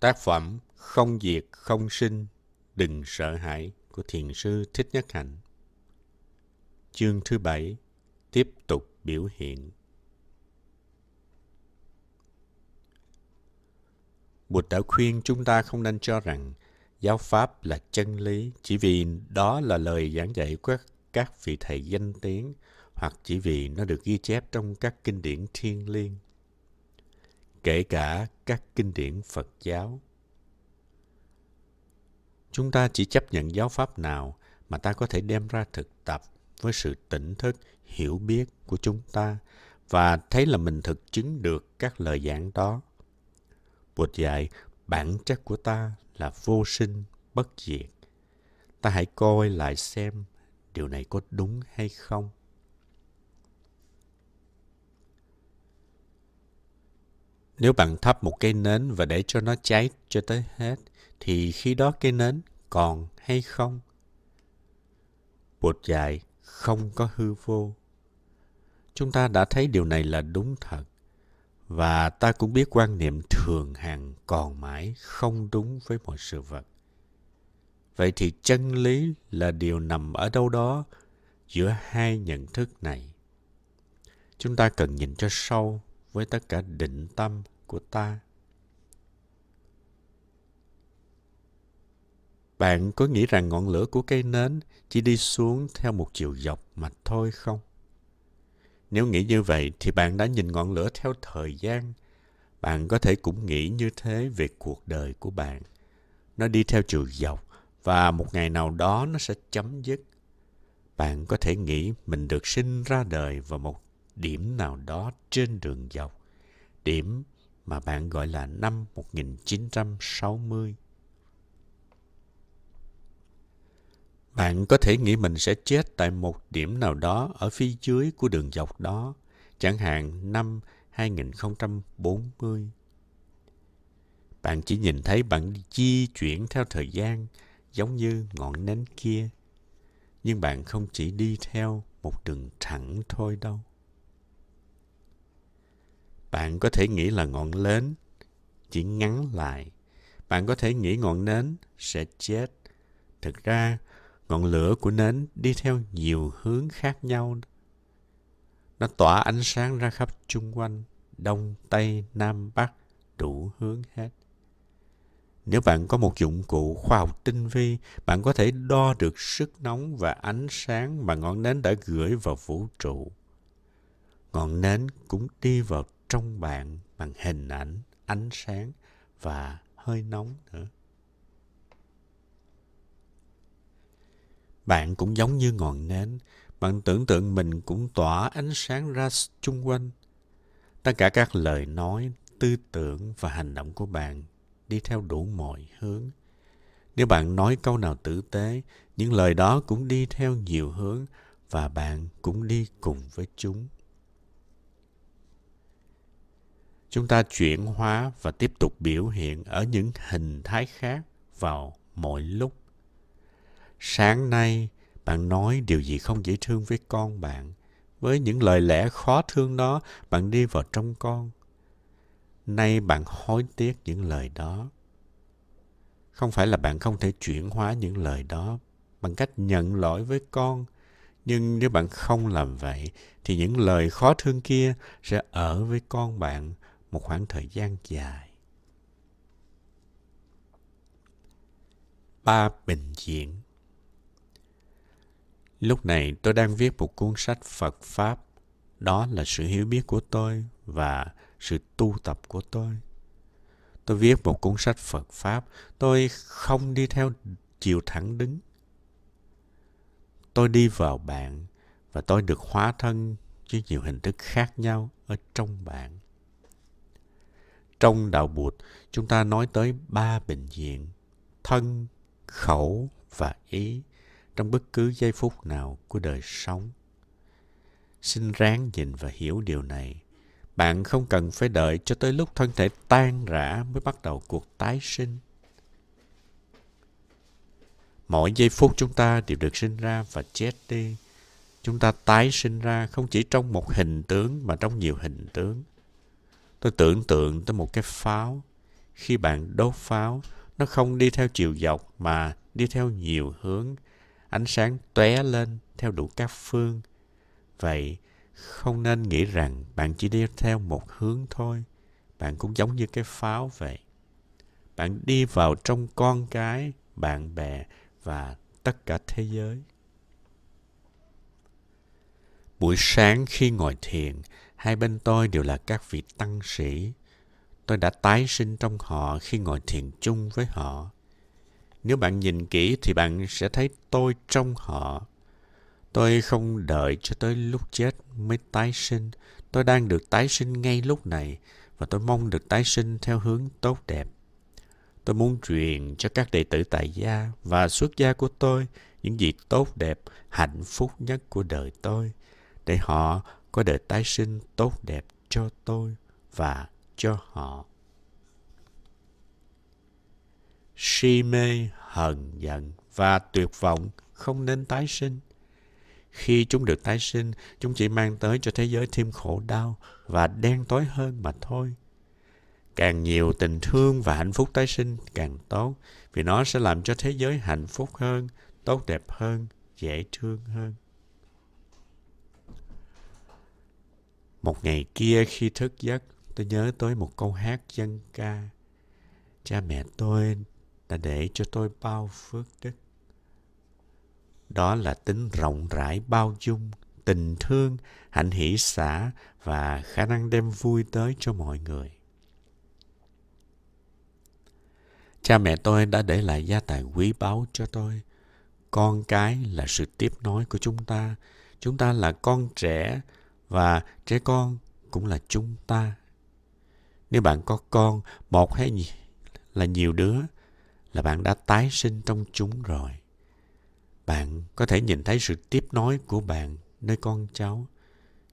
Tác phẩm Không diệt không sinh, đừng sợ hãi của Thiền sư Thích Nhất Hạnh. Chương thứ bảy Tiếp tục biểu hiện Bụt đã khuyên chúng ta không nên cho rằng giáo pháp là chân lý chỉ vì đó là lời giảng dạy của các vị thầy danh tiếng hoặc chỉ vì nó được ghi chép trong các kinh điển thiên liêng kể cả các kinh điển Phật giáo. Chúng ta chỉ chấp nhận giáo pháp nào mà ta có thể đem ra thực tập với sự tỉnh thức, hiểu biết của chúng ta và thấy là mình thực chứng được các lời giảng đó. Bụt dạy bản chất của ta là vô sinh, bất diệt. Ta hãy coi lại xem điều này có đúng hay không. Nếu bạn thắp một cây nến và để cho nó cháy cho tới hết, thì khi đó cây nến còn hay không? Bột dạy không có hư vô. Chúng ta đã thấy điều này là đúng thật. Và ta cũng biết quan niệm thường hằng còn mãi không đúng với mọi sự vật. Vậy thì chân lý là điều nằm ở đâu đó giữa hai nhận thức này. Chúng ta cần nhìn cho sâu với tất cả định tâm của ta. Bạn có nghĩ rằng ngọn lửa của cây nến chỉ đi xuống theo một chiều dọc mà thôi không? Nếu nghĩ như vậy thì bạn đã nhìn ngọn lửa theo thời gian. Bạn có thể cũng nghĩ như thế về cuộc đời của bạn. Nó đi theo chiều dọc và một ngày nào đó nó sẽ chấm dứt. Bạn có thể nghĩ mình được sinh ra đời vào một điểm nào đó trên đường dọc. Điểm mà bạn gọi là năm 1960. Bạn có thể nghĩ mình sẽ chết tại một điểm nào đó ở phía dưới của đường dọc đó, chẳng hạn năm 2040. Bạn chỉ nhìn thấy bạn di chuyển theo thời gian giống như ngọn nến kia, nhưng bạn không chỉ đi theo một đường thẳng thôi đâu. Bạn có thể nghĩ là ngọn nến chỉ ngắn lại. Bạn có thể nghĩ ngọn nến sẽ chết. Thực ra, ngọn lửa của nến đi theo nhiều hướng khác nhau. Nó tỏa ánh sáng ra khắp chung quanh, đông, tây, nam, bắc, đủ hướng hết. Nếu bạn có một dụng cụ khoa học tinh vi, bạn có thể đo được sức nóng và ánh sáng mà ngọn nến đã gửi vào vũ trụ. Ngọn nến cũng đi vào trong bạn bằng hình ảnh, ánh sáng và hơi nóng nữa. Bạn cũng giống như ngọn nến, bạn tưởng tượng mình cũng tỏa ánh sáng ra chung quanh. Tất cả các lời nói, tư tưởng và hành động của bạn đi theo đủ mọi hướng. Nếu bạn nói câu nào tử tế, những lời đó cũng đi theo nhiều hướng và bạn cũng đi cùng với chúng. Chúng ta chuyển hóa và tiếp tục biểu hiện ở những hình thái khác vào mọi lúc. Sáng nay, bạn nói điều gì không dễ thương với con bạn. Với những lời lẽ khó thương đó, bạn đi vào trong con. Nay bạn hối tiếc những lời đó. Không phải là bạn không thể chuyển hóa những lời đó. Bằng cách nhận lỗi với con. Nhưng nếu bạn không làm vậy, thì những lời khó thương kia sẽ ở với con bạn một khoảng thời gian dài. Ba bình diện Lúc này tôi đang viết một cuốn sách Phật Pháp. Đó là sự hiểu biết của tôi và sự tu tập của tôi. Tôi viết một cuốn sách Phật Pháp. Tôi không đi theo chiều thẳng đứng. Tôi đi vào bạn và tôi được hóa thân với nhiều hình thức khác nhau ở trong bạn. Trong đạo Bụt, chúng ta nói tới ba bệnh diện, thân, khẩu và ý trong bất cứ giây phút nào của đời sống. Xin ráng nhìn và hiểu điều này. Bạn không cần phải đợi cho tới lúc thân thể tan rã mới bắt đầu cuộc tái sinh. Mỗi giây phút chúng ta đều được sinh ra và chết đi. Chúng ta tái sinh ra không chỉ trong một hình tướng mà trong nhiều hình tướng. Tôi tưởng tượng tới một cái pháo. khi bạn đốt pháo, nó không đi theo chiều dọc mà đi theo nhiều hướng. Ánh sáng tóe lên theo đủ các phương. Vậy, không nên nghĩ rằng bạn chỉ đi theo một hướng thôi. Bạn cũng giống như cái pháo vậy. Bạn đi vào trong con cái, bạn bè và tất cả thế giới. Buổi sáng khi ngồi thiền, hai bên tôi đều là các vị tăng sĩ. Tôi đã tái sinh trong họ khi ngồi thiền chung với họ. Nếu bạn nhìn kỹ thì bạn sẽ thấy tôi trong họ. Tôi không đợi cho tới lúc chết mới tái sinh. Tôi đang được tái sinh ngay lúc này và tôi mong được tái sinh theo hướng tốt đẹp. Tôi muốn truyền cho các đệ tử tại gia và xuất gia của tôi những gì tốt đẹp, hạnh phúc nhất của đời tôi để họ có đời tái sinh tốt đẹp cho tôi và cho họ. Si mê, hờn giận và tuyệt vọng không nên tái sinh. Khi chúng được tái sinh, chúng chỉ mang tới cho thế giới thêm khổ đau và đen tối hơn mà thôi. Càng nhiều tình thương và hạnh phúc tái sinh càng tốt, vì nó sẽ làm cho thế giới hạnh phúc hơn, tốt đẹp hơn, dễ thương hơn. Một ngày kia khi thức giấc, tôi nhớ tới một câu hát dân ca. Cha mẹ tôi đã để cho tôi bao phước đức. Đó là tính rộng rãi bao dung, tình thương, hạnh hỷ xã và khả năng đem vui tới cho mọi người. Cha mẹ tôi đã để lại gia tài quý báu cho tôi. Con cái là sự tiếp nối của chúng ta. Chúng ta là con trẻ và trẻ con cũng là chúng ta. Nếu bạn có con, một hay là nhiều đứa, là bạn đã tái sinh trong chúng rồi. Bạn có thể nhìn thấy sự tiếp nối của bạn nơi con cháu,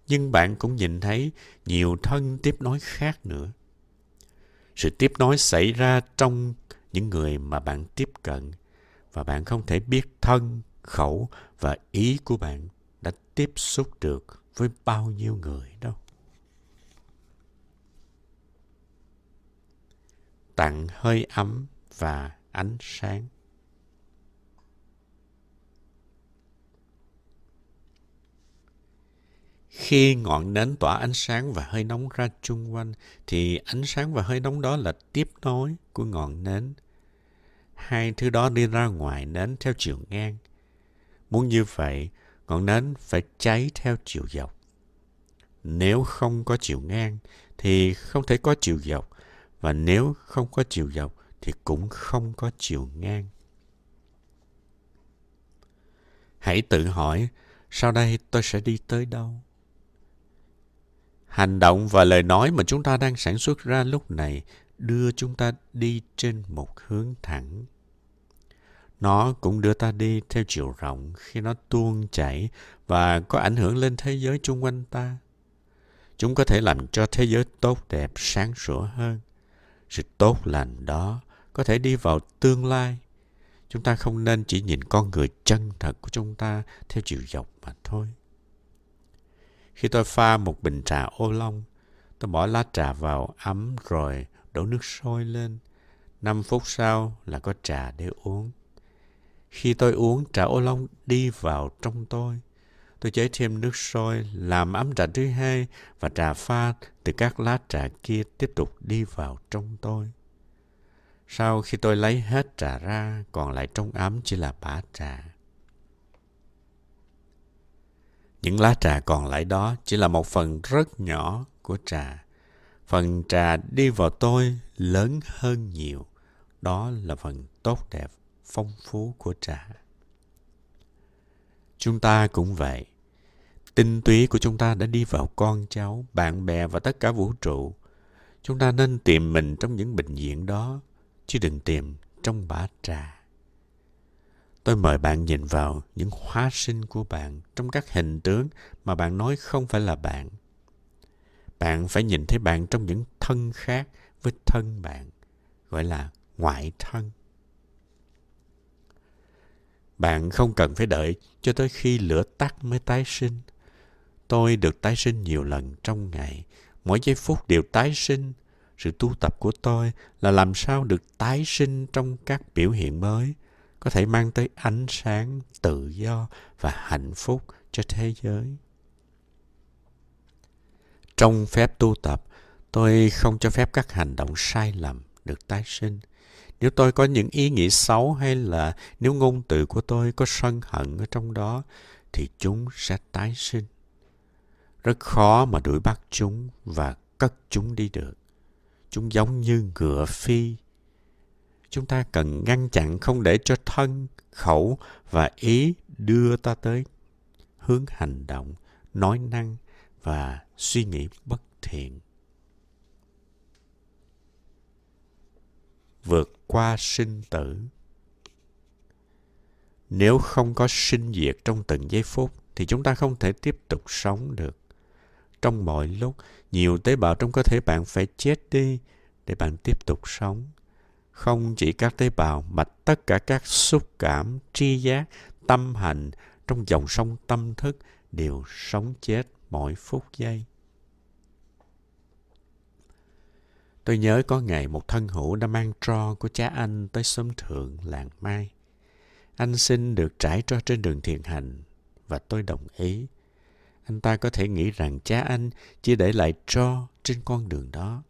nhưng bạn cũng nhìn thấy nhiều thân tiếp nối khác nữa. Sự tiếp nối xảy ra trong những người mà bạn tiếp cận và bạn không thể biết thân, khẩu và ý của bạn đã tiếp xúc được với bao nhiêu người đâu. Tặng hơi ấm và ánh sáng. Khi ngọn nến tỏa ánh sáng và hơi nóng ra chung quanh, thì ánh sáng và hơi nóng đó là tiếp nối của ngọn nến. Hai thứ đó đi ra ngoài nến theo chiều ngang. Muốn như vậy, ngọn nến phải cháy theo chiều dọc. Nếu không có chiều ngang, thì không thể có chiều dọc. Và nếu không có chiều dọc, thì cũng không có chiều ngang. Hãy tự hỏi, sau đây tôi sẽ đi tới đâu? Hành động và lời nói mà chúng ta đang sản xuất ra lúc này đưa chúng ta đi trên một hướng thẳng. Nó cũng đưa ta đi theo chiều rộng khi nó tuôn chảy và có ảnh hưởng lên thế giới chung quanh ta. Chúng có thể làm cho thế giới tốt đẹp, sáng sủa hơn. Sự tốt lành đó có thể đi vào tương lai. Chúng ta không nên chỉ nhìn con người chân thật của chúng ta theo chiều dọc mà thôi. Khi tôi pha một bình trà ô long, tôi bỏ lá trà vào ấm rồi đổ nước sôi lên. Năm phút sau là có trà để uống. Khi tôi uống, trà ô long đi vào trong tôi. Tôi chế thêm nước sôi, làm ấm trà thứ hai và trà pha từ các lá trà kia tiếp tục đi vào trong tôi. Sau khi tôi lấy hết trà ra, còn lại trong ấm chỉ là bã trà. Những lá trà còn lại đó chỉ là một phần rất nhỏ của trà. Phần trà đi vào tôi lớn hơn nhiều. Đó là phần tốt đẹp, phong phú của trà. Chúng ta cũng vậy. Tinh túy của chúng ta đã đi vào con cháu, bạn bè và tất cả vũ trụ. Chúng ta nên tìm mình trong những bệnh viện đó, chứ đừng tìm trong bã trà. Tôi mời bạn nhìn vào những hóa sinh của bạn trong các hình tướng mà bạn nói không phải là bạn. Bạn phải nhìn thấy bạn trong những thân khác với thân bạn, gọi là ngoại thân. Bạn không cần phải đợi cho tới khi lửa tắt mới tái sinh. Tôi được tái sinh nhiều lần trong ngày, mỗi giây phút đều tái sinh. sự tu tập của tôi là làm sao được tái sinh trong các biểu hiện mới có thể mang tới ánh sáng tự do và hạnh phúc cho thế giới trong phép tu tập tôi không cho phép các hành động sai lầm được tái sinh nếu tôi có những ý nghĩ xấu hay là nếu ngôn từ của tôi có sân hận ở trong đó, thì chúng sẽ tái sinh. Rất khó mà đuổi bắt chúng và cất chúng đi được. Chúng giống như ngựa phi. Chúng ta cần ngăn chặn không để cho thân, khẩu và ý đưa ta tới hướng hành động, nói năng và suy nghĩ bất thiện. Vượt qua sinh tử. Nếu không có sinh diệt trong từng giây phút, thì chúng ta không thể tiếp tục sống được. Trong mọi lúc, nhiều tế bào trong cơ thể bạn phải chết đi để bạn tiếp tục sống. Không chỉ các tế bào, mà tất cả các xúc cảm, tri giác, tâm hành trong dòng sông tâm thức đều sống chết mỗi phút giây. Tôi nhớ có ngày một thân hữu đã mang tro của cha anh tới xóm thượng làng mai. Anh xin được trải tro trên đường thiền hành và tôi đồng ý. Anh ta có thể nghĩ rằng cha anh chỉ để lại tro trên con đường đó.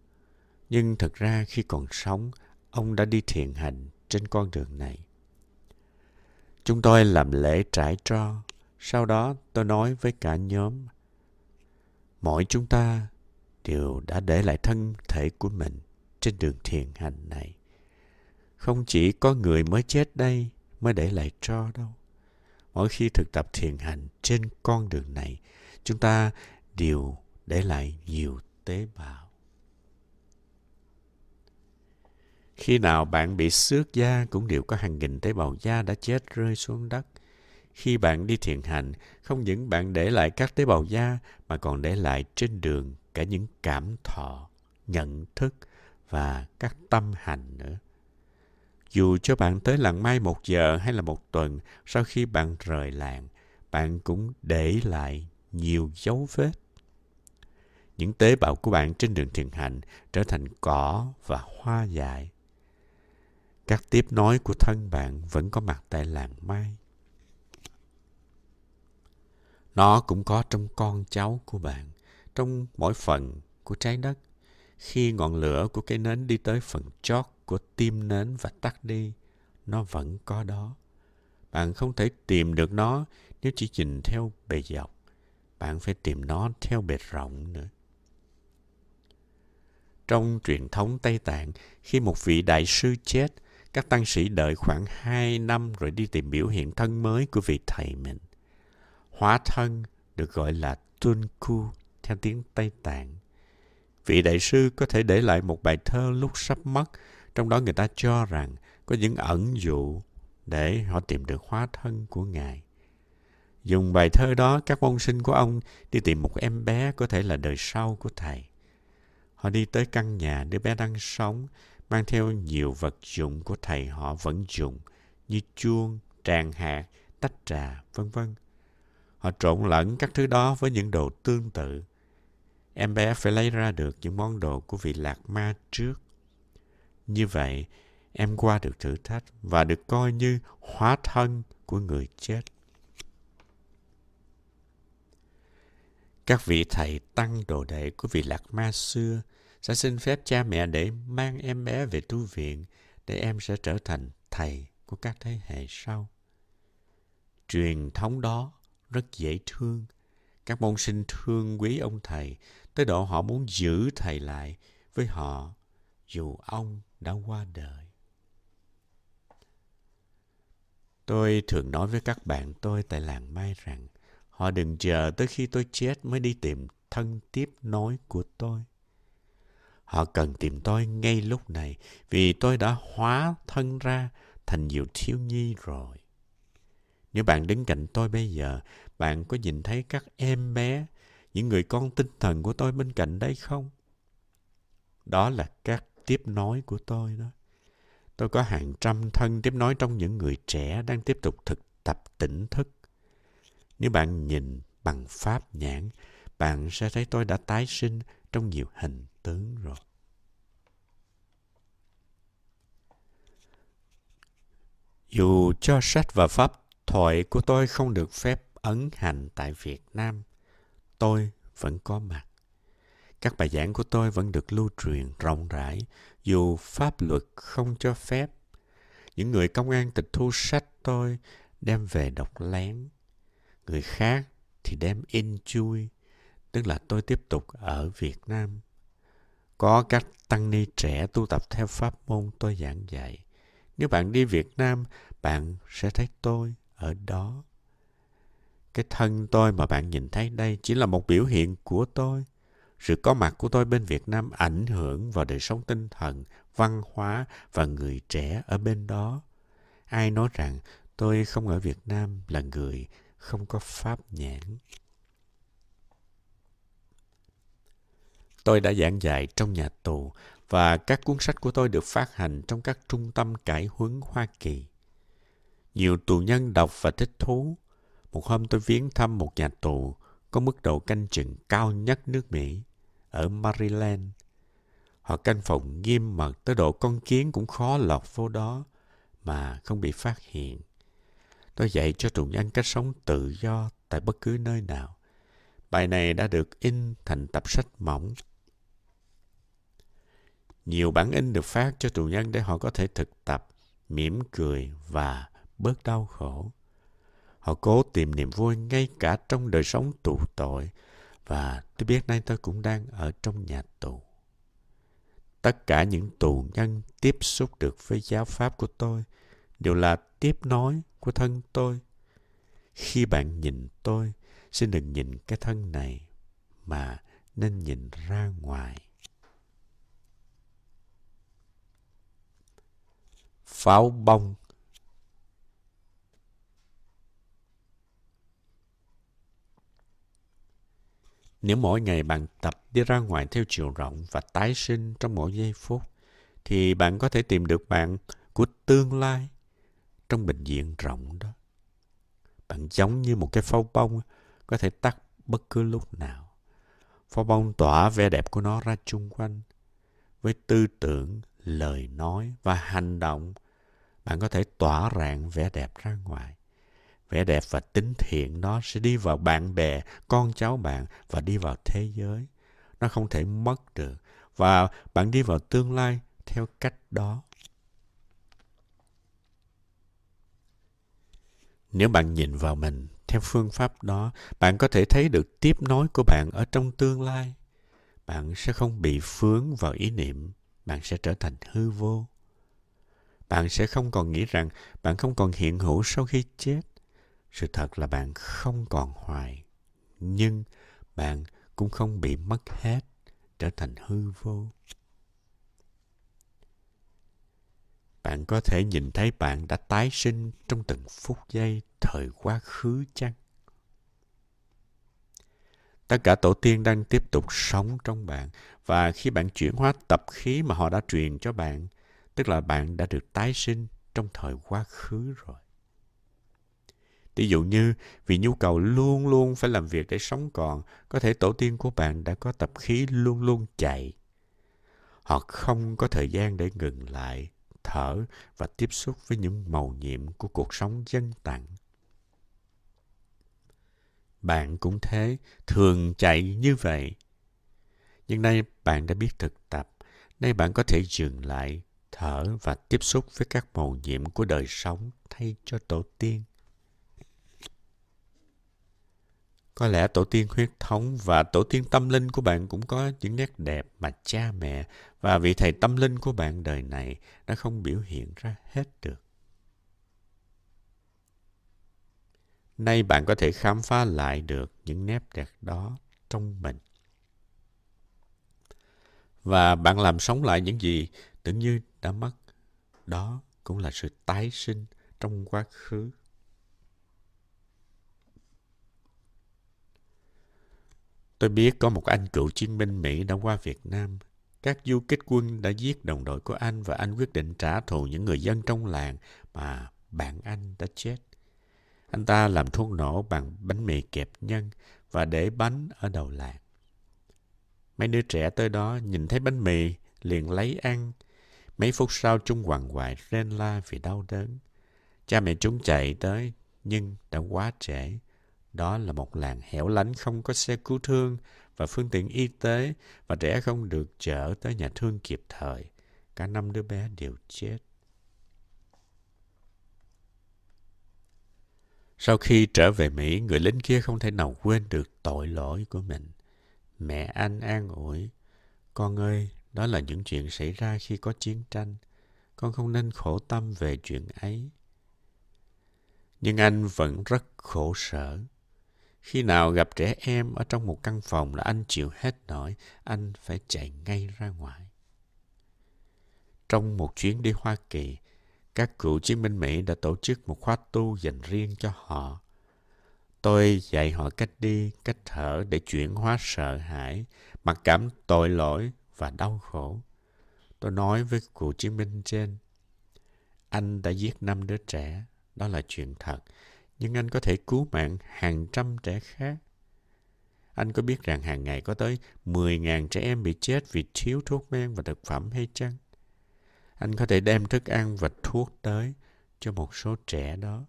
Nhưng thật ra khi còn sống, ông đã đi thiền hành trên con đường này. Chúng tôi làm lễ trải tro. Sau đó tôi nói với cả nhóm, mỗi chúng ta đều đã để lại thân thể của mình trên đường thiền hành này. Không chỉ có người mới chết đây mới để lại tro đâu. Mỗi khi thực tập thiền hành trên con đường này, chúng ta đều để lại nhiều tế bào. Khi nào bạn bị xước da cũng đều có hàng nghìn tế bào da đã chết rơi xuống đất. Khi bạn đi thiền hành, không những bạn để lại các tế bào da mà còn để lại trên đường cả những cảm thọ, nhận thức và các tâm hành nữa. Dù cho bạn tới làng mai một giờ hay là một tuần, sau khi bạn rời làng, bạn cũng để lại nhiều dấu vết. Những tế bào của bạn trên đường thiền hành trở thành cỏ và hoa dại. Các tiếp nối của thân bạn vẫn có mặt tại làng mai. Nó cũng có trong con cháu của bạn trong mỗi phần của trái đất. Khi ngọn lửa của cây nến đi tới phần chót của tim nến và tắt đi nó vẫn có đó. Bạn không thể tìm được nó nếu chỉ nhìn theo bề dọc. Bạn phải tìm nó theo bề rộng nữa. Trong truyền thống Tây Tạng, khi một vị đại sư chết, các tăng sĩ đợi khoảng hai năm rồi đi tìm biểu hiện thân mới của vị thầy mình. Hóa thân được gọi là Tunku theo tiếng Tây Tạng. Vị đại sư có thể để lại một bài thơ lúc sắp mất, trong đó người ta cho rằng có những ẩn dụ để họ tìm được hóa thân của Ngài. Dùng bài thơ đó, các môn sinh của ông đi tìm một em bé có thể là đời sau của thầy. Họ đi tới căn nhà đứa bé đang sống, mang theo nhiều vật dụng của thầy họ vẫn dùng, như chuông, tràng hạt, tách trà, vân vân. Họ trộn lẫn các thứ đó với những đồ tương tự. Em bé phải lấy ra được những món đồ của vị lạc ma trước. Như vậy, em qua được thử thách và được coi như hóa thân của người chết. Các vị thầy tăng đồ đệ của vị lạc ma xưa sẽ xin phép cha mẹ để mang em bé về tu viện để em sẽ trở thành thầy của các thế hệ sau. Truyền thống đó rất dễ thương. Các môn sinh thương quý ông thầy tới độ họ muốn giữ thầy lại với họ dù ông đã qua đời. Tôi thường nói với các bạn tôi tại làng Mai rằng họ đừng chờ tới khi tôi chết mới đi tìm thân tiếp nối của tôi. Họ cần tìm tôi ngay lúc này vì tôi đã hóa thân ra thành nhiều thiếu nhi rồi. Nếu bạn đứng cạnh tôi bây giờ, bạn có nhìn thấy các em bé, những người con tinh thần của tôi bên cạnh đây không? Đó là các tiếp nối của tôi đó. Tôi có hàng trăm thân tiếp nối trong những người trẻ đang tiếp tục thực tập tỉnh thức. Nếu bạn nhìn bằng pháp nhãn, bạn sẽ thấy tôi đã tái sinh trong nhiều hình tướng rồi. Dù cho sách và pháp thoại của tôi không được phép ấn hành tại Việt Nam – tôi vẫn có mặt. Các bài giảng của tôi vẫn được lưu truyền rộng rãi, dù pháp luật không cho phép. Những người công an tịch thu sách tôi đem về đọc lén. Người khác thì đem in chui, tức là tôi tiếp tục ở Việt Nam. Có các tăng ni trẻ tu tập theo pháp môn tôi giảng dạy. Nếu bạn đi Việt Nam, bạn sẽ thấy tôi ở đó. Cái thân tôi mà bạn nhìn thấy đây chỉ là một biểu hiện của tôi. Sự có mặt của tôi bên Việt Nam ảnh hưởng vào đời sống tinh thần, văn hóa và người trẻ ở bên đó. Ai nói rằng tôi không ở Việt Nam là người không có pháp nhãn. Tôi đã giảng dạy trong nhà tù và các cuốn sách của tôi được phát hành trong các trung tâm cải huấn Hoa Kỳ. Nhiều tù nhân đọc và thích thú. Một hôm tôi viếng thăm một nhà tù có mức độ canh chừng cao nhất nước Mỹ ở Maryland. Họ canh phòng nghiêm mật tới độ con kiến cũng khó lọt vô đó mà không bị phát hiện. Tôi dạy cho tù nhân cách sống tự do tại bất cứ nơi nào. Bài này đã được in thành tập sách mỏng. Nhiều bản in được phát cho tù nhân để họ có thể thực tập, mỉm cười và bớt đau khổ. Họ cố tìm niềm vui ngay cả trong đời sống tù tội và tôi biết nay tôi cũng đang ở trong nhà tù. Tất cả những tù nhân tiếp xúc được với giáo pháp của tôi đều là tiếp nối của thân tôi. Khi bạn nhìn tôi, xin đừng nhìn cái thân này mà nên nhìn ra ngoài. Pháo bông Nếu mỗi ngày bạn tập đi ra ngoài theo chiều rộng và tái sinh trong mỗi giây phút, thì bạn có thể tìm được bạn của tương lai trong bệnh viện rộng đó. Bạn giống như một cái pháo bông có thể tắt bất cứ lúc nào. Pháo bông tỏa vẻ đẹp của nó ra chung quanh. Với tư tưởng, lời nói và hành động, bạn có thể tỏa rạng vẻ đẹp ra ngoài vẻ đẹp và tính thiện nó sẽ đi vào bạn bè, con cháu bạn và đi vào thế giới. Nó không thể mất được. Và bạn đi vào tương lai theo cách đó. Nếu bạn nhìn vào mình theo phương pháp đó, bạn có thể thấy được tiếp nối của bạn ở trong tương lai. Bạn sẽ không bị phướng vào ý niệm, bạn sẽ trở thành hư vô. Bạn sẽ không còn nghĩ rằng bạn không còn hiện hữu sau khi chết sự thật là bạn không còn hoài, nhưng bạn cũng không bị mất hết, trở thành hư vô. Bạn có thể nhìn thấy bạn đã tái sinh trong từng phút giây thời quá khứ chăng? Tất cả tổ tiên đang tiếp tục sống trong bạn, và khi bạn chuyển hóa tập khí mà họ đã truyền cho bạn, tức là bạn đã được tái sinh trong thời quá khứ rồi. Ví dụ như vì nhu cầu luôn luôn phải làm việc để sống còn, có thể tổ tiên của bạn đã có tập khí luôn luôn chạy. Họ không có thời gian để ngừng lại, thở và tiếp xúc với những màu nhiệm của cuộc sống dân tặng. Bạn cũng thế, thường chạy như vậy. Nhưng nay bạn đã biết thực tập, nay bạn có thể dừng lại, thở và tiếp xúc với các màu nhiệm của đời sống thay cho tổ tiên. Có lẽ tổ tiên huyết thống và tổ tiên tâm linh của bạn cũng có những nét đẹp mà cha mẹ và vị thầy tâm linh của bạn đời này đã không biểu hiện ra hết được. Nay bạn có thể khám phá lại được những nét đẹp đó trong mình. Và bạn làm sống lại những gì tưởng như đã mất. Đó cũng là sự tái sinh trong quá khứ. Tôi biết có một anh cựu chiến binh Mỹ đã qua Việt Nam. Các du kích quân đã giết đồng đội của anh và anh quyết định trả thù những người dân trong làng mà bạn anh đã chết. Anh ta làm thuốc nổ bằng bánh mì kẹp nhân và để bánh ở đầu làng. Mấy đứa trẻ tới đó nhìn thấy bánh mì liền lấy ăn. Mấy phút sau chúng quằn quại rên la vì đau đớn. Cha mẹ chúng chạy tới, nhưng đã quá trễ. Đó là một làng hẻo lánh không có xe cứu thương và phương tiện y tế và trẻ không được chở tới nhà thương kịp thời. Cả năm đứa bé đều chết. Sau khi trở về Mỹ, người lính kia không thể nào quên được tội lỗi của mình. Mẹ anh an ủi, con ơi, đó là những chuyện xảy ra khi có chiến tranh. Con không nên khổ tâm về chuyện ấy. Nhưng anh vẫn rất khổ sở. Khi nào gặp trẻ em ở trong một căn phòng là anh chịu hết nổi, anh phải chạy ngay ra ngoài. Trong một chuyến đi Hoa Kỳ, các cựu chiến binh Mỹ đã tổ chức một khóa tu dành riêng cho họ. Tôi dạy họ cách đi, cách thở để chuyển hóa sợ hãi, mặc cảm tội lỗi và đau khổ. Tôi nói với cựu chiến binh trên, anh đã giết năm đứa trẻ, đó là chuyện thật, nhưng anh có thể cứu mạng hàng trăm trẻ khác. Anh có biết rằng hàng ngày có tới 10.000 trẻ em bị chết vì thiếu thuốc men và thực phẩm hay chăng? Anh có thể đem thức ăn và thuốc tới cho một số trẻ đó.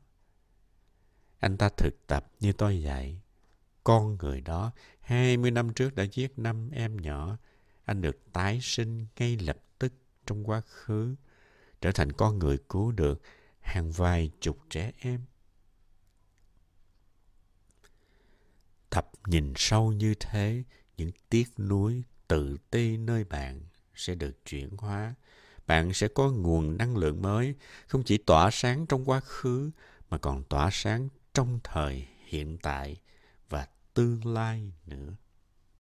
Anh ta thực tập như tôi dạy. Con người đó 20 năm trước đã giết năm em nhỏ. Anh được tái sinh ngay lập tức trong quá khứ, trở thành con người cứu được hàng vài chục trẻ em. Cặp nhìn sâu như thế, những tiếc nuối tự ti nơi bạn sẽ được chuyển hóa bạn sẽ có nguồn năng lượng mới, không chỉ tỏa sáng trong quá khứ, mà còn tỏa sáng trong thời hiện tại và tương lai nữa.